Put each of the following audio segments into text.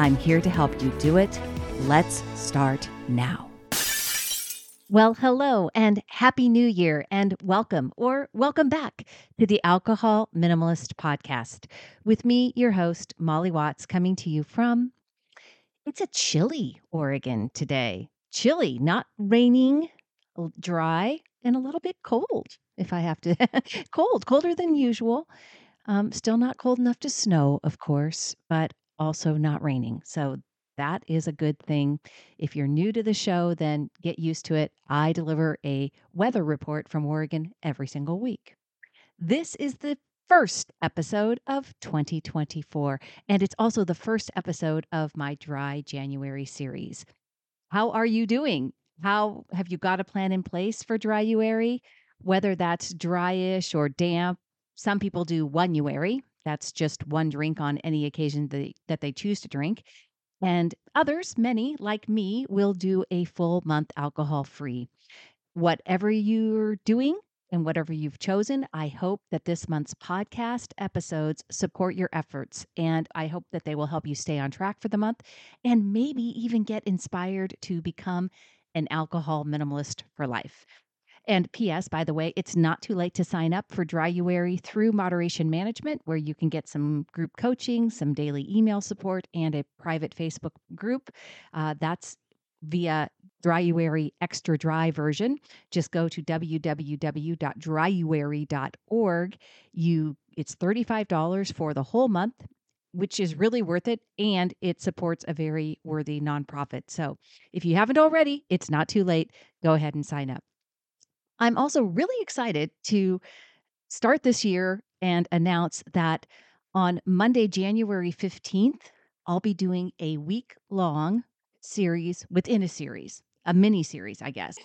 I'm here to help you do it. Let's start now. Well, hello and happy new year and welcome or welcome back to the Alcohol Minimalist Podcast with me, your host, Molly Watts, coming to you from it's a chilly Oregon today. Chilly, not raining, dry, and a little bit cold, if I have to. cold, colder than usual. Um, still not cold enough to snow, of course, but also not raining. So that is a good thing. If you're new to the show, then get used to it. I deliver a weather report from Oregon every single week. This is the first episode of 2024, and it's also the first episode of my Dry January series. How are you doing? How have you got a plan in place for Dryuary? Whether that's dryish or damp, some people do one-uary, that's just one drink on any occasion they, that they choose to drink. And others, many like me, will do a full month alcohol free. Whatever you're doing and whatever you've chosen, I hope that this month's podcast episodes support your efforts. And I hope that they will help you stay on track for the month and maybe even get inspired to become an alcohol minimalist for life. And P.S., by the way, it's not too late to sign up for Dryuary through Moderation Management, where you can get some group coaching, some daily email support, and a private Facebook group. Uh, that's via Dryuary Extra Dry version. Just go to www.dryuary.org. You it's $35 for the whole month which is really worth it and it supports a very worthy nonprofit. So, if you haven't already, it's not too late. Go ahead and sign up. I'm also really excited to start this year and announce that on Monday, January 15th, I'll be doing a week long series within a series, a mini series, I guess.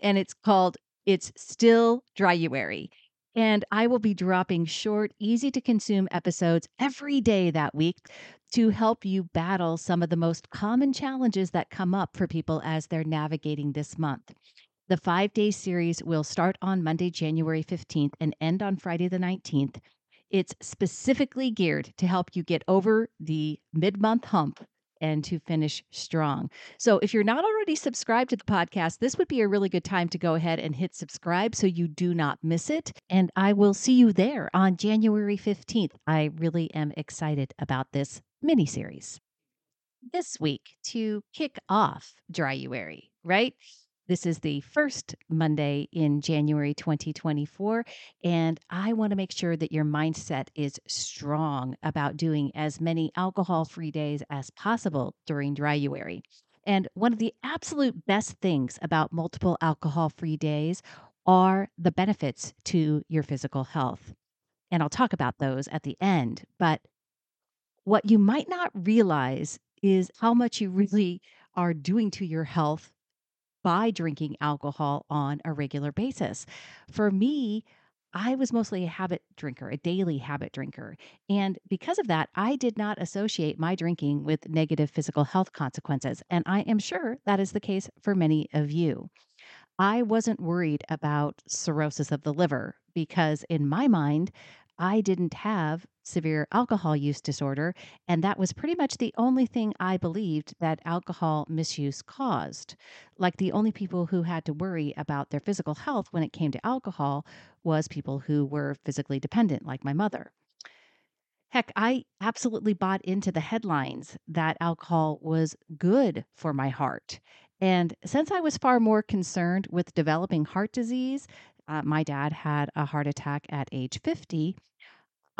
And it's called It's Still Dryuary. And I will be dropping short, easy to consume episodes every day that week to help you battle some of the most common challenges that come up for people as they're navigating this month. The five day series will start on Monday, January 15th and end on Friday, the 19th. It's specifically geared to help you get over the mid month hump and to finish strong. So, if you're not already subscribed to the podcast, this would be a really good time to go ahead and hit subscribe so you do not miss it. And I will see you there on January 15th. I really am excited about this mini series. This week, to kick off Dryuary, right? This is the first Monday in January 2024. And I want to make sure that your mindset is strong about doing as many alcohol free days as possible during Dryuary. And one of the absolute best things about multiple alcohol free days are the benefits to your physical health. And I'll talk about those at the end. But what you might not realize is how much you really are doing to your health by drinking alcohol on a regular basis. For me, I was mostly a habit drinker, a daily habit drinker. And because of that, I did not associate my drinking with negative physical health consequences. And I am sure that is the case for many of you. I wasn't worried about cirrhosis of the liver because, in my mind, I didn't have severe alcohol use disorder. And that was pretty much the only thing I believed that alcohol misuse caused. Like the only people who had to worry about their physical health when it came to alcohol was people who were physically dependent, like my mother. Heck, I absolutely bought into the headlines that alcohol was good for my heart. And since I was far more concerned with developing heart disease, uh, my dad had a heart attack at age 50.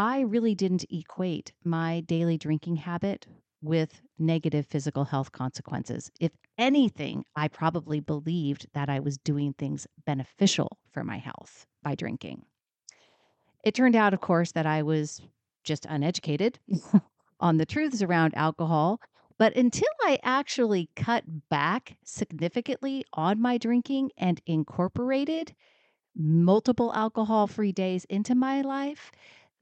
I really didn't equate my daily drinking habit with negative physical health consequences. If anything, I probably believed that I was doing things beneficial for my health by drinking. It turned out, of course, that I was just uneducated on the truths around alcohol. But until I actually cut back significantly on my drinking and incorporated multiple alcohol free days into my life,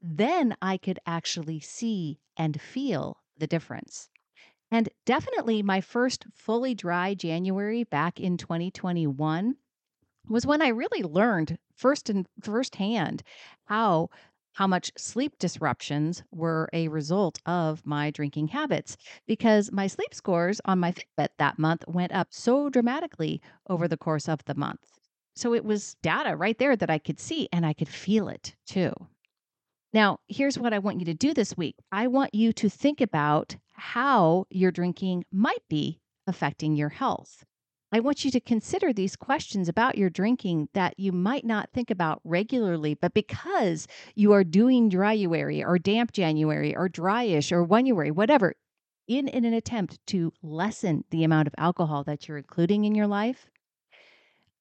then I could actually see and feel the difference. And definitely my first fully dry January back in 2021 was when I really learned first and firsthand how how much sleep disruptions were a result of my drinking habits because my sleep scores on my Fitbit that month went up so dramatically over the course of the month. So it was data right there that I could see and I could feel it too. Now, here's what I want you to do this week I want you to think about how your drinking might be affecting your health. I want you to consider these questions about your drinking that you might not think about regularly, but because you are doing dryuary or damp January or dryish or oneuary, whatever, in, in an attempt to lessen the amount of alcohol that you're including in your life,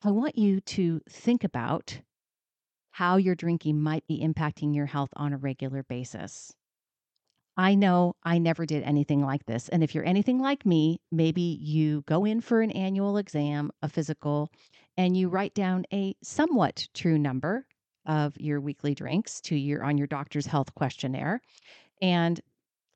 I want you to think about how your drinking might be impacting your health on a regular basis. I know I never did anything like this. And if you're anything like me, maybe you go in for an annual exam, a physical, and you write down a somewhat true number of your weekly drinks to your on your doctor's health questionnaire. And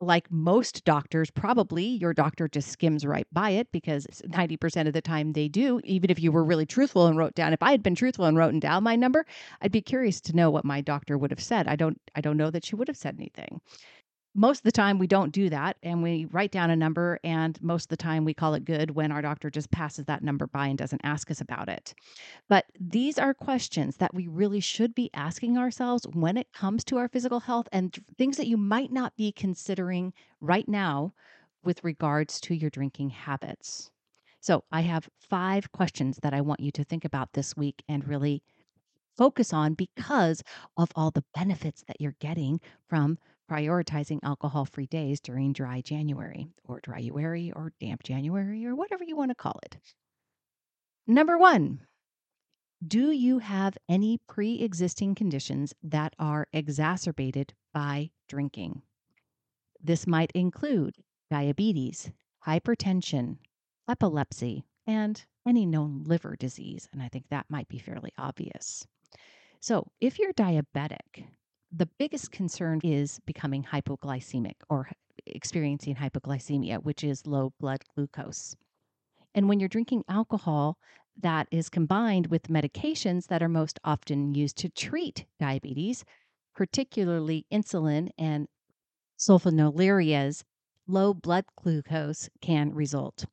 like most doctors, probably your doctor just skims right by it because 90% of the time they do. Even if you were really truthful and wrote down, if I had been truthful and wrote down my number, I'd be curious to know what my doctor would have said. I don't, I don't know that she would have said anything. Most of the time, we don't do that and we write down a number, and most of the time, we call it good when our doctor just passes that number by and doesn't ask us about it. But these are questions that we really should be asking ourselves when it comes to our physical health and things that you might not be considering right now with regards to your drinking habits. So, I have five questions that I want you to think about this week and really focus on because of all the benefits that you're getting from prioritizing alcohol free days during dry January or dryuary or damp January or whatever you want to call it. Number one, do you have any pre existing conditions that are exacerbated by drinking? This might include diabetes, hypertension, epilepsy, and any known liver disease. And I think that might be fairly obvious. So, if you're diabetic, the biggest concern is becoming hypoglycemic or experiencing hypoglycemia, which is low blood glucose. And when you're drinking alcohol, that is combined with medications that are most often used to treat diabetes, particularly insulin and sulfonylureas, low blood glucose can result.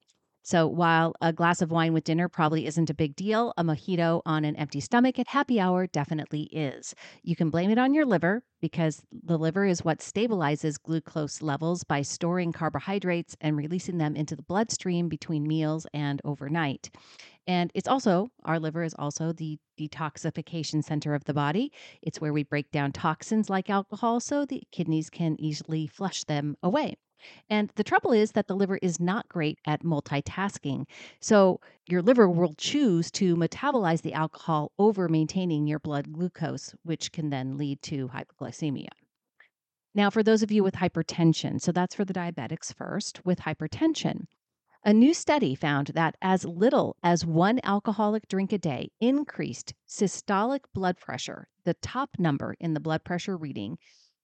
So while a glass of wine with dinner probably isn't a big deal, a mojito on an empty stomach at happy hour definitely is. You can blame it on your liver because the liver is what stabilizes glucose levels by storing carbohydrates and releasing them into the bloodstream between meals and overnight. And it's also, our liver is also the detoxification center of the body. It's where we break down toxins like alcohol so the kidneys can easily flush them away. And the trouble is that the liver is not great at multitasking. So your liver will choose to metabolize the alcohol over maintaining your blood glucose, which can then lead to hypoglycemia. Now, for those of you with hypertension, so that's for the diabetics first, with hypertension. A new study found that as little as one alcoholic drink a day increased systolic blood pressure, the top number in the blood pressure reading,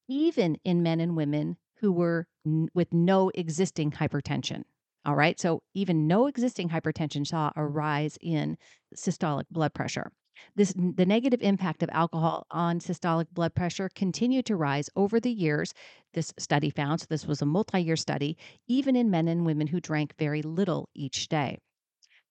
even in men and women who were n- with no existing hypertension. All right. So even no existing hypertension saw a mm-hmm. rise in systolic blood pressure. This the negative impact of alcohol on systolic blood pressure continued to rise over the years. This study found, so this was a multi-year study, even in men and women who drank very little each day.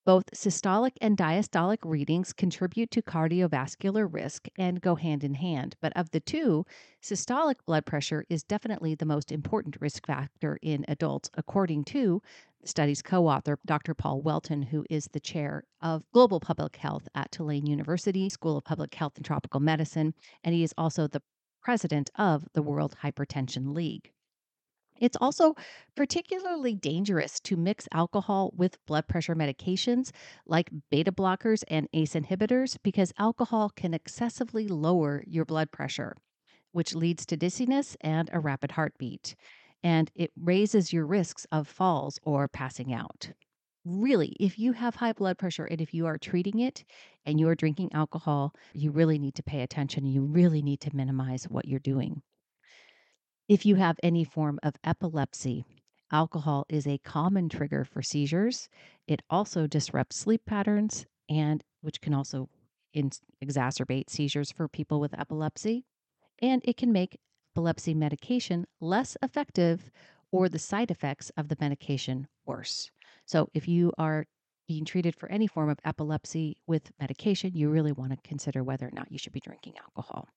Both systolic and diastolic readings contribute to cardiovascular risk and go hand in hand. But of the two, systolic blood pressure is definitely the most important risk factor in adults, according to the study's co author, Dr. Paul Whelton, who is the chair of global public health at Tulane University School of Public Health and Tropical Medicine. And he is also the president of the World Hypertension League. It's also particularly dangerous to mix alcohol with blood pressure medications like beta blockers and ACE inhibitors because alcohol can excessively lower your blood pressure, which leads to dizziness and a rapid heartbeat. And it raises your risks of falls or passing out. Really, if you have high blood pressure and if you are treating it and you are drinking alcohol, you really need to pay attention. You really need to minimize what you're doing. If you have any form of epilepsy, alcohol is a common trigger for seizures. It also disrupts sleep patterns and which can also in, exacerbate seizures for people with epilepsy. And it can make epilepsy medication less effective or the side effects of the medication worse. So if you are being treated for any form of epilepsy with medication, you really want to consider whether or not you should be drinking alcohol.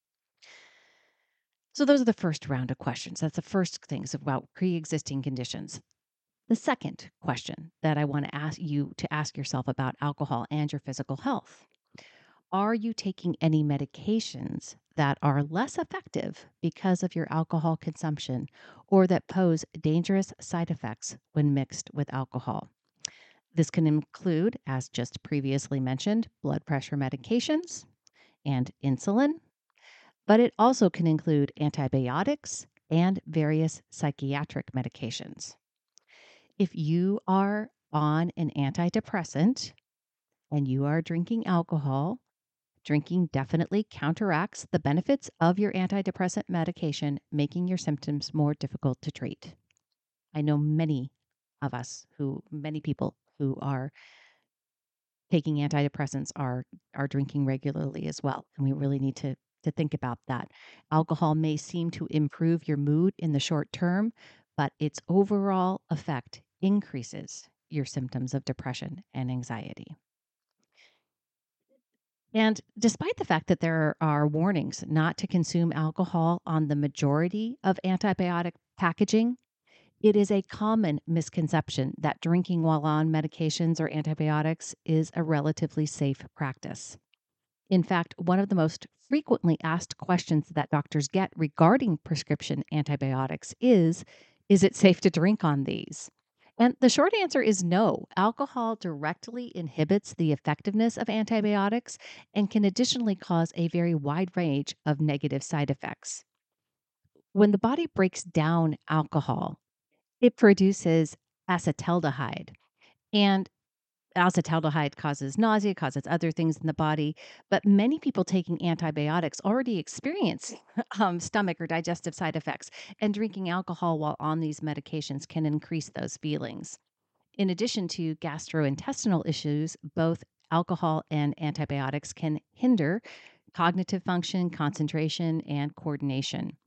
So, those are the first round of questions. That's the first things about pre existing conditions. The second question that I want to ask you to ask yourself about alcohol and your physical health Are you taking any medications that are less effective because of your alcohol consumption or that pose dangerous side effects when mixed with alcohol? This can include, as just previously mentioned, blood pressure medications and insulin, but it also can include antibiotics and various psychiatric medications. If you are on an antidepressant and you are drinking alcohol, drinking definitely counteracts the benefits of your antidepressant medication, making your symptoms more difficult to treat. I know many of us who, many people who are taking antidepressants are are drinking regularly as well and we really need to to think about that. Alcohol may seem to improve your mood in the short term, but its overall effect increases your symptoms of depression and anxiety. And despite the fact that there are warnings not to consume alcohol on the majority of antibiotic packaging, it is a common misconception that drinking while on medications or antibiotics is a relatively safe practice. In fact, one of the most frequently asked questions that doctors get regarding prescription antibiotics is Is it safe to drink on these? And the short answer is no. Alcohol directly inhibits the effectiveness of antibiotics and can additionally cause a very wide range of negative side effects. When the body breaks down alcohol, it produces acetaldehyde. And acetaldehyde causes nausea, causes other things in the body. But many people taking antibiotics already experience um, stomach or digestive side effects, and drinking alcohol while on these medications can increase those feelings. In addition to gastrointestinal issues, both alcohol and antibiotics can hinder cognitive function, concentration, and coordination.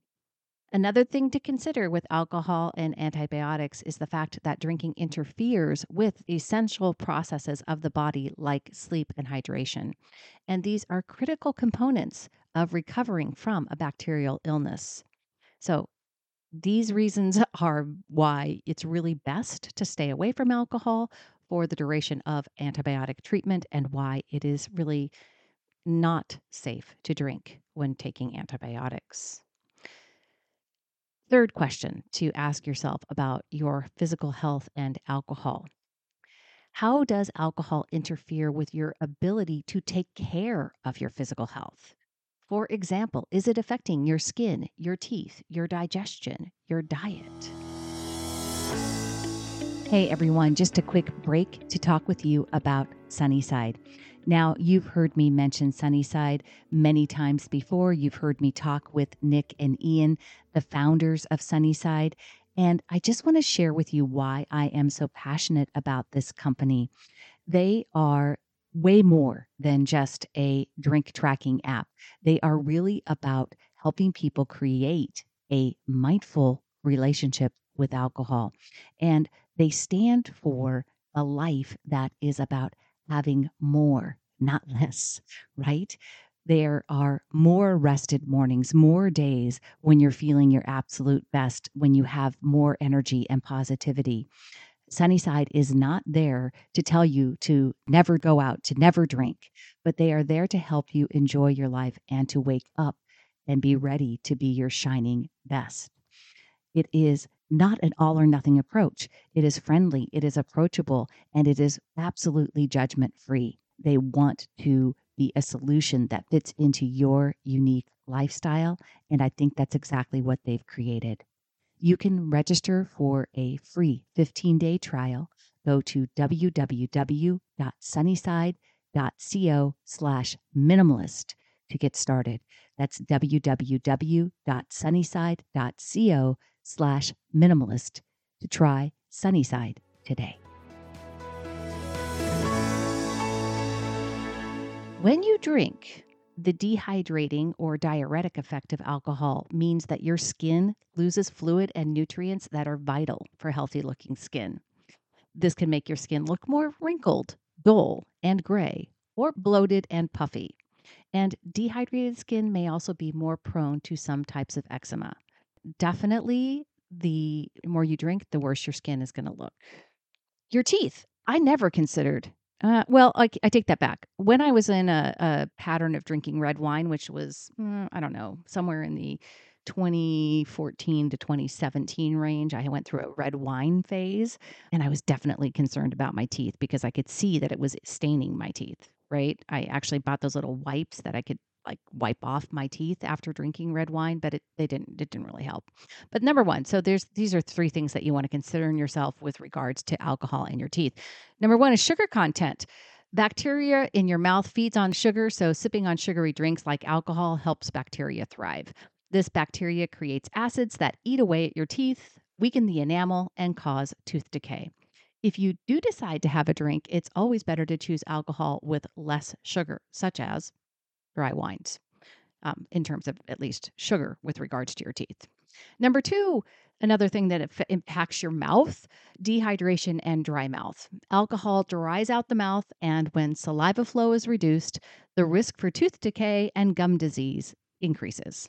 Another thing to consider with alcohol and antibiotics is the fact that drinking interferes with essential processes of the body like sleep and hydration. And these are critical components of recovering from a bacterial illness. So, these reasons are why it's really best to stay away from alcohol for the duration of antibiotic treatment and why it is really not safe to drink when taking antibiotics. Third question to ask yourself about your physical health and alcohol. How does alcohol interfere with your ability to take care of your physical health? For example, is it affecting your skin, your teeth, your digestion, your diet? Hey everyone, just a quick break to talk with you about Sunnyside. Now, you've heard me mention Sunnyside many times before. You've heard me talk with Nick and Ian, the founders of Sunnyside. And I just want to share with you why I am so passionate about this company. They are way more than just a drink tracking app, they are really about helping people create a mindful relationship with alcohol. And they stand for a life that is about having more, not less, right? There are more rested mornings, more days when you're feeling your absolute best, when you have more energy and positivity. Sunnyside is not there to tell you to never go out, to never drink, but they are there to help you enjoy your life and to wake up and be ready to be your shining best. It is not an all or nothing approach. It is friendly, it is approachable, and it is absolutely judgment free. They want to be a solution that fits into your unique lifestyle. And I think that's exactly what they've created. You can register for a free 15 day trial. Go to www.sunnyside.co slash minimalist to get started. That's www.sunnyside.co slash minimalist to try Sunnyside today. When you drink, the dehydrating or diuretic effect of alcohol means that your skin loses fluid and nutrients that are vital for healthy looking skin. This can make your skin look more wrinkled, dull, and gray, or bloated and puffy. And dehydrated skin may also be more prone to some types of eczema. Definitely, the more you drink, the worse your skin is going to look. Your teeth. I never considered uh, well, I, I, take that back. When I was in a, a pattern of drinking red wine, which was, mm, I don't know, somewhere in the 2014 to 2017 range, I went through a red wine phase and I was definitely concerned about my teeth because I could see that it was staining my teeth, right? I actually bought those little wipes that I could like wipe off my teeth after drinking red wine, but it they didn't it didn't really help. But number one, so there's these are three things that you want to consider in yourself with regards to alcohol in your teeth. Number one is sugar content. Bacteria in your mouth feeds on sugar, so sipping on sugary drinks like alcohol helps bacteria thrive. This bacteria creates acids that eat away at your teeth, weaken the enamel, and cause tooth decay. If you do decide to have a drink, it's always better to choose alcohol with less sugar, such as dry wines um, in terms of at least sugar with regards to your teeth. Number two, another thing that impacts your mouth dehydration and dry mouth. Alcohol dries out the mouth, and when saliva flow is reduced, the risk for tooth decay and gum disease increases.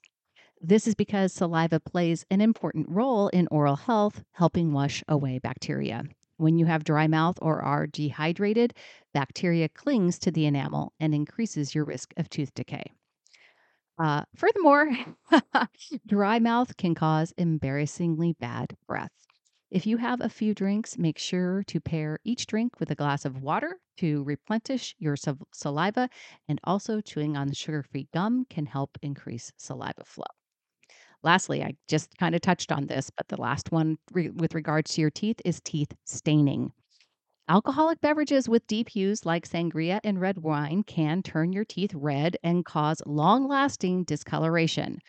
This is because saliva plays an important role in oral health, helping wash away bacteria. When you have dry mouth or are dehydrated, bacteria clings to the enamel and increases your risk of tooth decay. Uh, furthermore, dry mouth can cause embarrassingly bad breath. If you have a few drinks, make sure to pair each drink with a glass of water to replenish your saliva, and also chewing on sugar free gum can help increase saliva flow. Lastly, I just kind of touched on this, but the last one re- with regards to your teeth is teeth staining. Alcoholic beverages with deep hues like sangria and red wine can turn your teeth red and cause long lasting discoloration.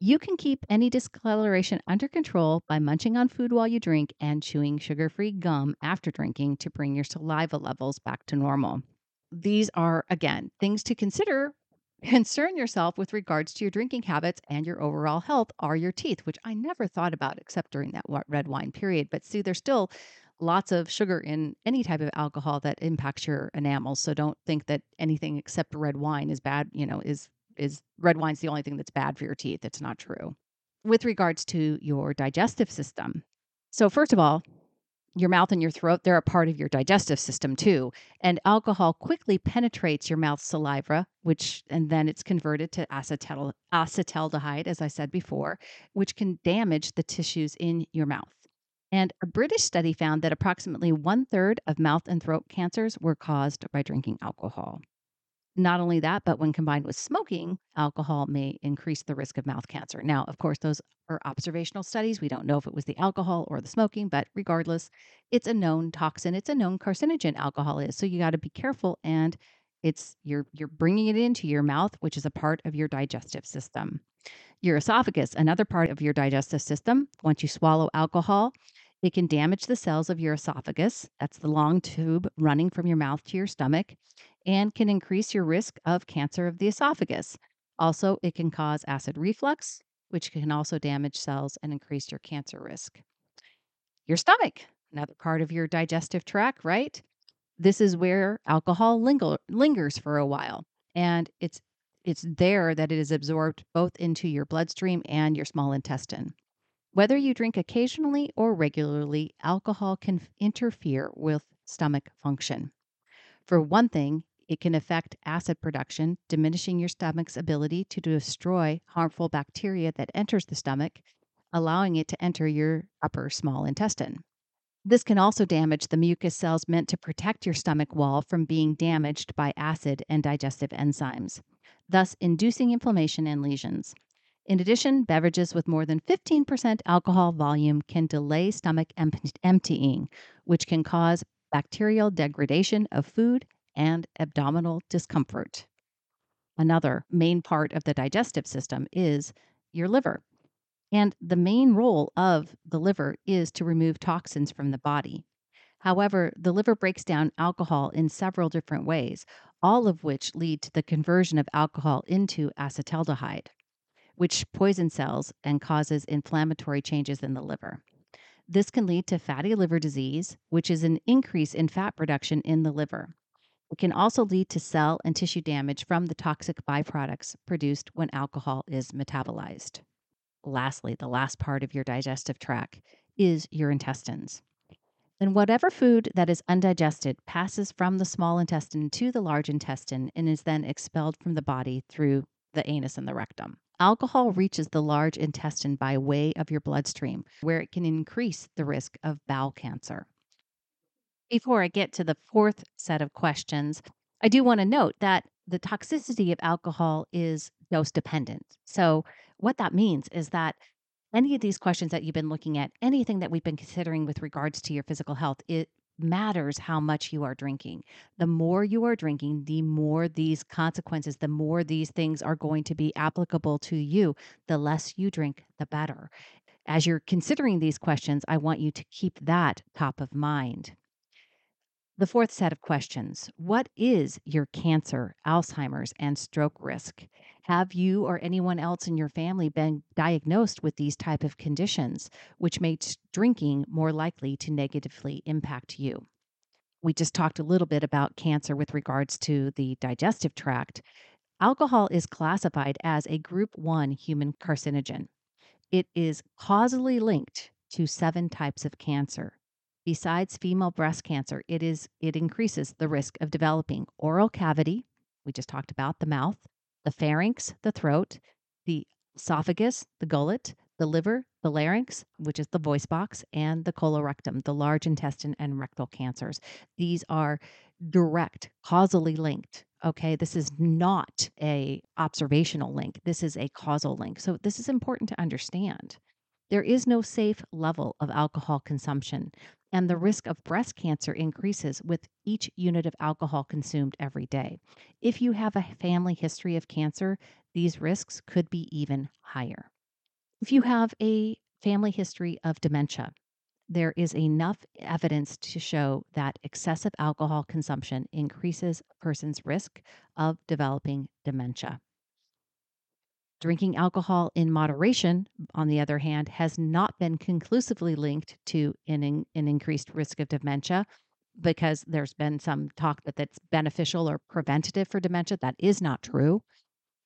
You can keep any discoloration under control by munching on food while you drink and chewing sugar free gum after drinking to bring your saliva levels back to normal. These are, again, things to consider concern yourself with regards to your drinking habits and your overall health are your teeth, which I never thought about except during that red wine period. But see, there's still lots of sugar in any type of alcohol that impacts your enamel. So don't think that anything except red wine is bad, you know, is is red wine's the only thing that's bad for your teeth. It's not true. With regards to your digestive system. So first of all, your mouth and your throat, they're a part of your digestive system too. And alcohol quickly penetrates your mouth saliva, which, and then it's converted to acetal, acetaldehyde, as I said before, which can damage the tissues in your mouth. And a British study found that approximately one third of mouth and throat cancers were caused by drinking alcohol. Not only that, but when combined with smoking, alcohol may increase the risk of mouth cancer. Now, of course, those are observational studies. We don't know if it was the alcohol or the smoking, but regardless, it's a known toxin. It's a known carcinogen alcohol is. So you got to be careful and it's you're you're bringing it into your mouth, which is a part of your digestive system. Your esophagus, another part of your digestive system, once you swallow alcohol, it can damage the cells of your esophagus. That's the long tube running from your mouth to your stomach and can increase your risk of cancer of the esophagus. Also, it can cause acid reflux, which can also damage cells and increase your cancer risk. Your stomach, another part of your digestive tract, right? This is where alcohol linger, lingers for a while, and it's it's there that it is absorbed both into your bloodstream and your small intestine. Whether you drink occasionally or regularly, alcohol can interfere with stomach function. For one thing, it can affect acid production, diminishing your stomach's ability to destroy harmful bacteria that enters the stomach, allowing it to enter your upper small intestine. This can also damage the mucus cells meant to protect your stomach wall from being damaged by acid and digestive enzymes, thus inducing inflammation and lesions. In addition, beverages with more than 15% alcohol volume can delay stomach emptying, which can cause bacterial degradation of food and abdominal discomfort. Another main part of the digestive system is your liver. And the main role of the liver is to remove toxins from the body. However, the liver breaks down alcohol in several different ways, all of which lead to the conversion of alcohol into acetaldehyde, which poisons cells and causes inflammatory changes in the liver. This can lead to fatty liver disease, which is an increase in fat production in the liver. It can also lead to cell and tissue damage from the toxic byproducts produced when alcohol is metabolized. Lastly, the last part of your digestive tract is your intestines. And whatever food that is undigested passes from the small intestine to the large intestine and is then expelled from the body through the anus and the rectum. Alcohol reaches the large intestine by way of your bloodstream, where it can increase the risk of bowel cancer. Before I get to the fourth set of questions, I do want to note that the toxicity of alcohol is dose dependent. So, what that means is that any of these questions that you've been looking at, anything that we've been considering with regards to your physical health, it matters how much you are drinking. The more you are drinking, the more these consequences, the more these things are going to be applicable to you. The less you drink, the better. As you're considering these questions, I want you to keep that top of mind. The fourth set of questions What is your cancer, Alzheimer's, and stroke risk? Have you or anyone else in your family been diagnosed with these type of conditions, which makes drinking more likely to negatively impact you? We just talked a little bit about cancer with regards to the digestive tract. Alcohol is classified as a group 1 human carcinogen. It is causally linked to seven types of cancer. Besides female breast cancer, it is it increases the risk of developing oral cavity, we just talked about the mouth, the pharynx, the throat, the esophagus, the gullet, the liver, the larynx, which is the voice box, and the colorectum, the large intestine and rectal cancers. These are direct, causally linked. Okay, this is not a observational link. This is a causal link. So this is important to understand. There is no safe level of alcohol consumption and the risk of breast cancer increases with each unit of alcohol consumed every day. If you have a family history of cancer, these risks could be even higher. If you have a family history of dementia, there is enough evidence to show that excessive alcohol consumption increases a person's risk of developing dementia. Drinking alcohol in moderation, on the other hand, has not been conclusively linked to an, in, an increased risk of dementia because there's been some talk that that's beneficial or preventative for dementia. That is not true.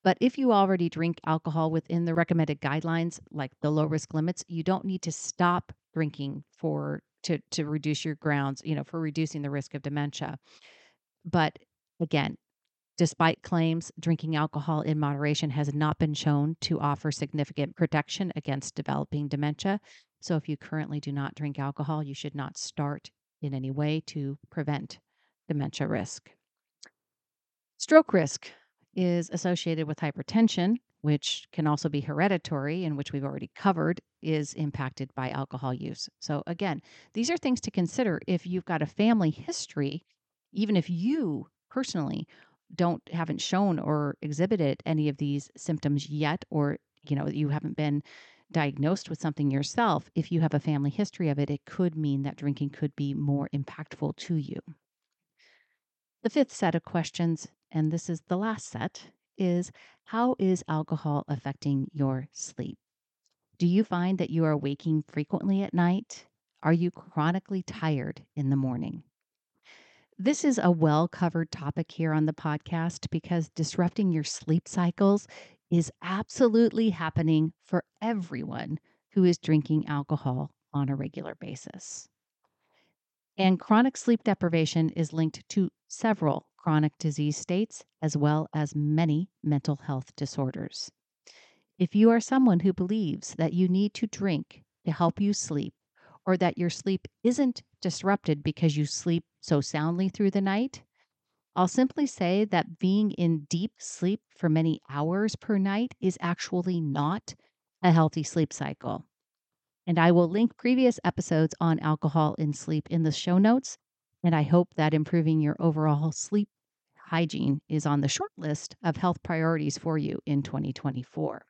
But if you already drink alcohol within the recommended guidelines, like the low risk limits, you don't need to stop drinking for to to reduce your grounds, you know, for reducing the risk of dementia. But again, Despite claims, drinking alcohol in moderation has not been shown to offer significant protection against developing dementia. So, if you currently do not drink alcohol, you should not start in any way to prevent dementia risk. Stroke risk is associated with hypertension, which can also be hereditary and which we've already covered is impacted by alcohol use. So, again, these are things to consider if you've got a family history, even if you personally don't haven't shown or exhibited any of these symptoms yet or you know you haven't been diagnosed with something yourself if you have a family history of it it could mean that drinking could be more impactful to you. The fifth set of questions and this is the last set is how is alcohol affecting your sleep? Do you find that you are waking frequently at night? Are you chronically tired in the morning This is a well covered topic here on the podcast because disrupting your sleep cycles is absolutely happening for everyone who is drinking alcohol on a regular basis. And chronic sleep deprivation is linked to several chronic disease states as well as many mental health disorders. If you are someone who believes that you need to drink to help you sleep, or that your sleep isn't disrupted because you sleep so soundly through the night, I'll simply say that being in deep sleep for many hours per night is actually not a healthy sleep cycle. And I will link previous episodes on alcohol in sleep in the show notes. And I hope that improving your overall sleep hygiene is on the short list of health priorities for you in 2024.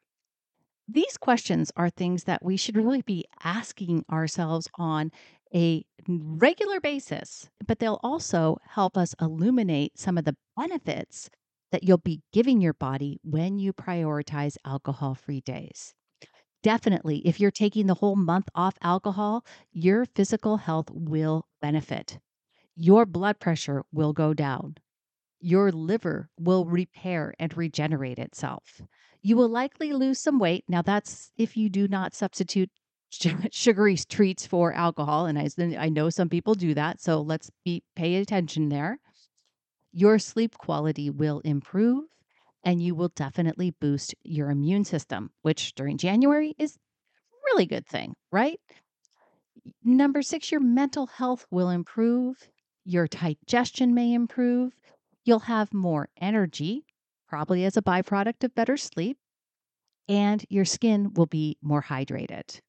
These questions are things that we should really be asking ourselves on a regular basis, but they'll also help us illuminate some of the benefits that you'll be giving your body when you prioritize alcohol free days. Definitely, if you're taking the whole month off alcohol, your physical health will benefit. Your blood pressure will go down. Your liver will repair and regenerate itself. You will likely lose some weight. Now, that's if you do not substitute sugary treats for alcohol. And I, I know some people do that. So let's be pay attention there. Your sleep quality will improve and you will definitely boost your immune system, which during January is a really good thing, right? Number six, your mental health will improve. Your digestion may improve. You'll have more energy, probably as a byproduct of better sleep, and your skin will be more hydrated.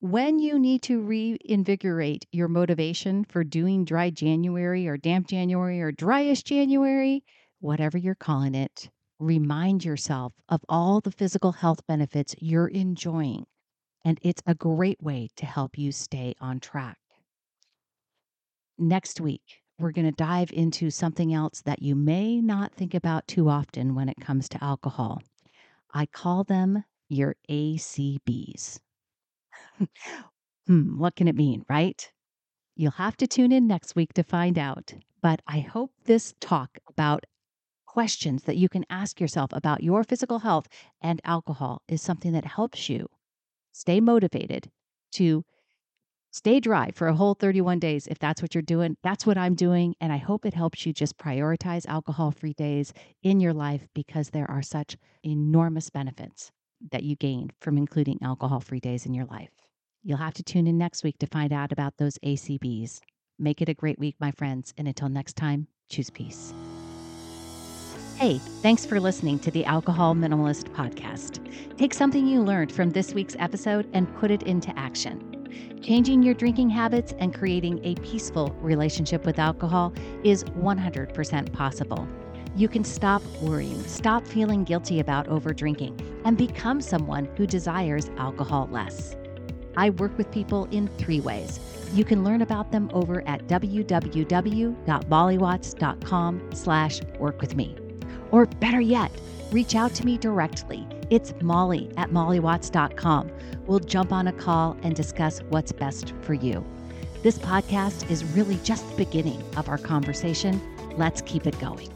When you need to reinvigorate your motivation for doing dry January or damp January or dryish January, whatever you're calling it, remind yourself of all the physical health benefits you're enjoying. And it's a great way to help you stay on track. Next week, we're going to dive into something else that you may not think about too often when it comes to alcohol. I call them your ACBs. hmm, what can it mean, right? You'll have to tune in next week to find out. But I hope this talk about questions that you can ask yourself about your physical health and alcohol is something that helps you stay motivated to stay dry for a whole 31 days if that's what you're doing. That's what I'm doing. And I hope it helps you just prioritize alcohol free days in your life because there are such enormous benefits that you gain from including alcohol free days in your life. You'll have to tune in next week to find out about those ACBs. Make it a great week, my friends. And until next time, choose peace. Hey, thanks for listening to the Alcohol Minimalist Podcast. Take something you learned from this week's episode and put it into action. Changing your drinking habits and creating a peaceful relationship with alcohol is 100% possible. You can stop worrying, stop feeling guilty about over drinking, and become someone who desires alcohol less. I work with people in three ways. You can learn about them over at www.mollywatts.com slash work with me. Or better yet, reach out to me directly. It's molly at mollywatts.com. We'll jump on a call and discuss what's best for you. This podcast is really just the beginning of our conversation. Let's keep it going.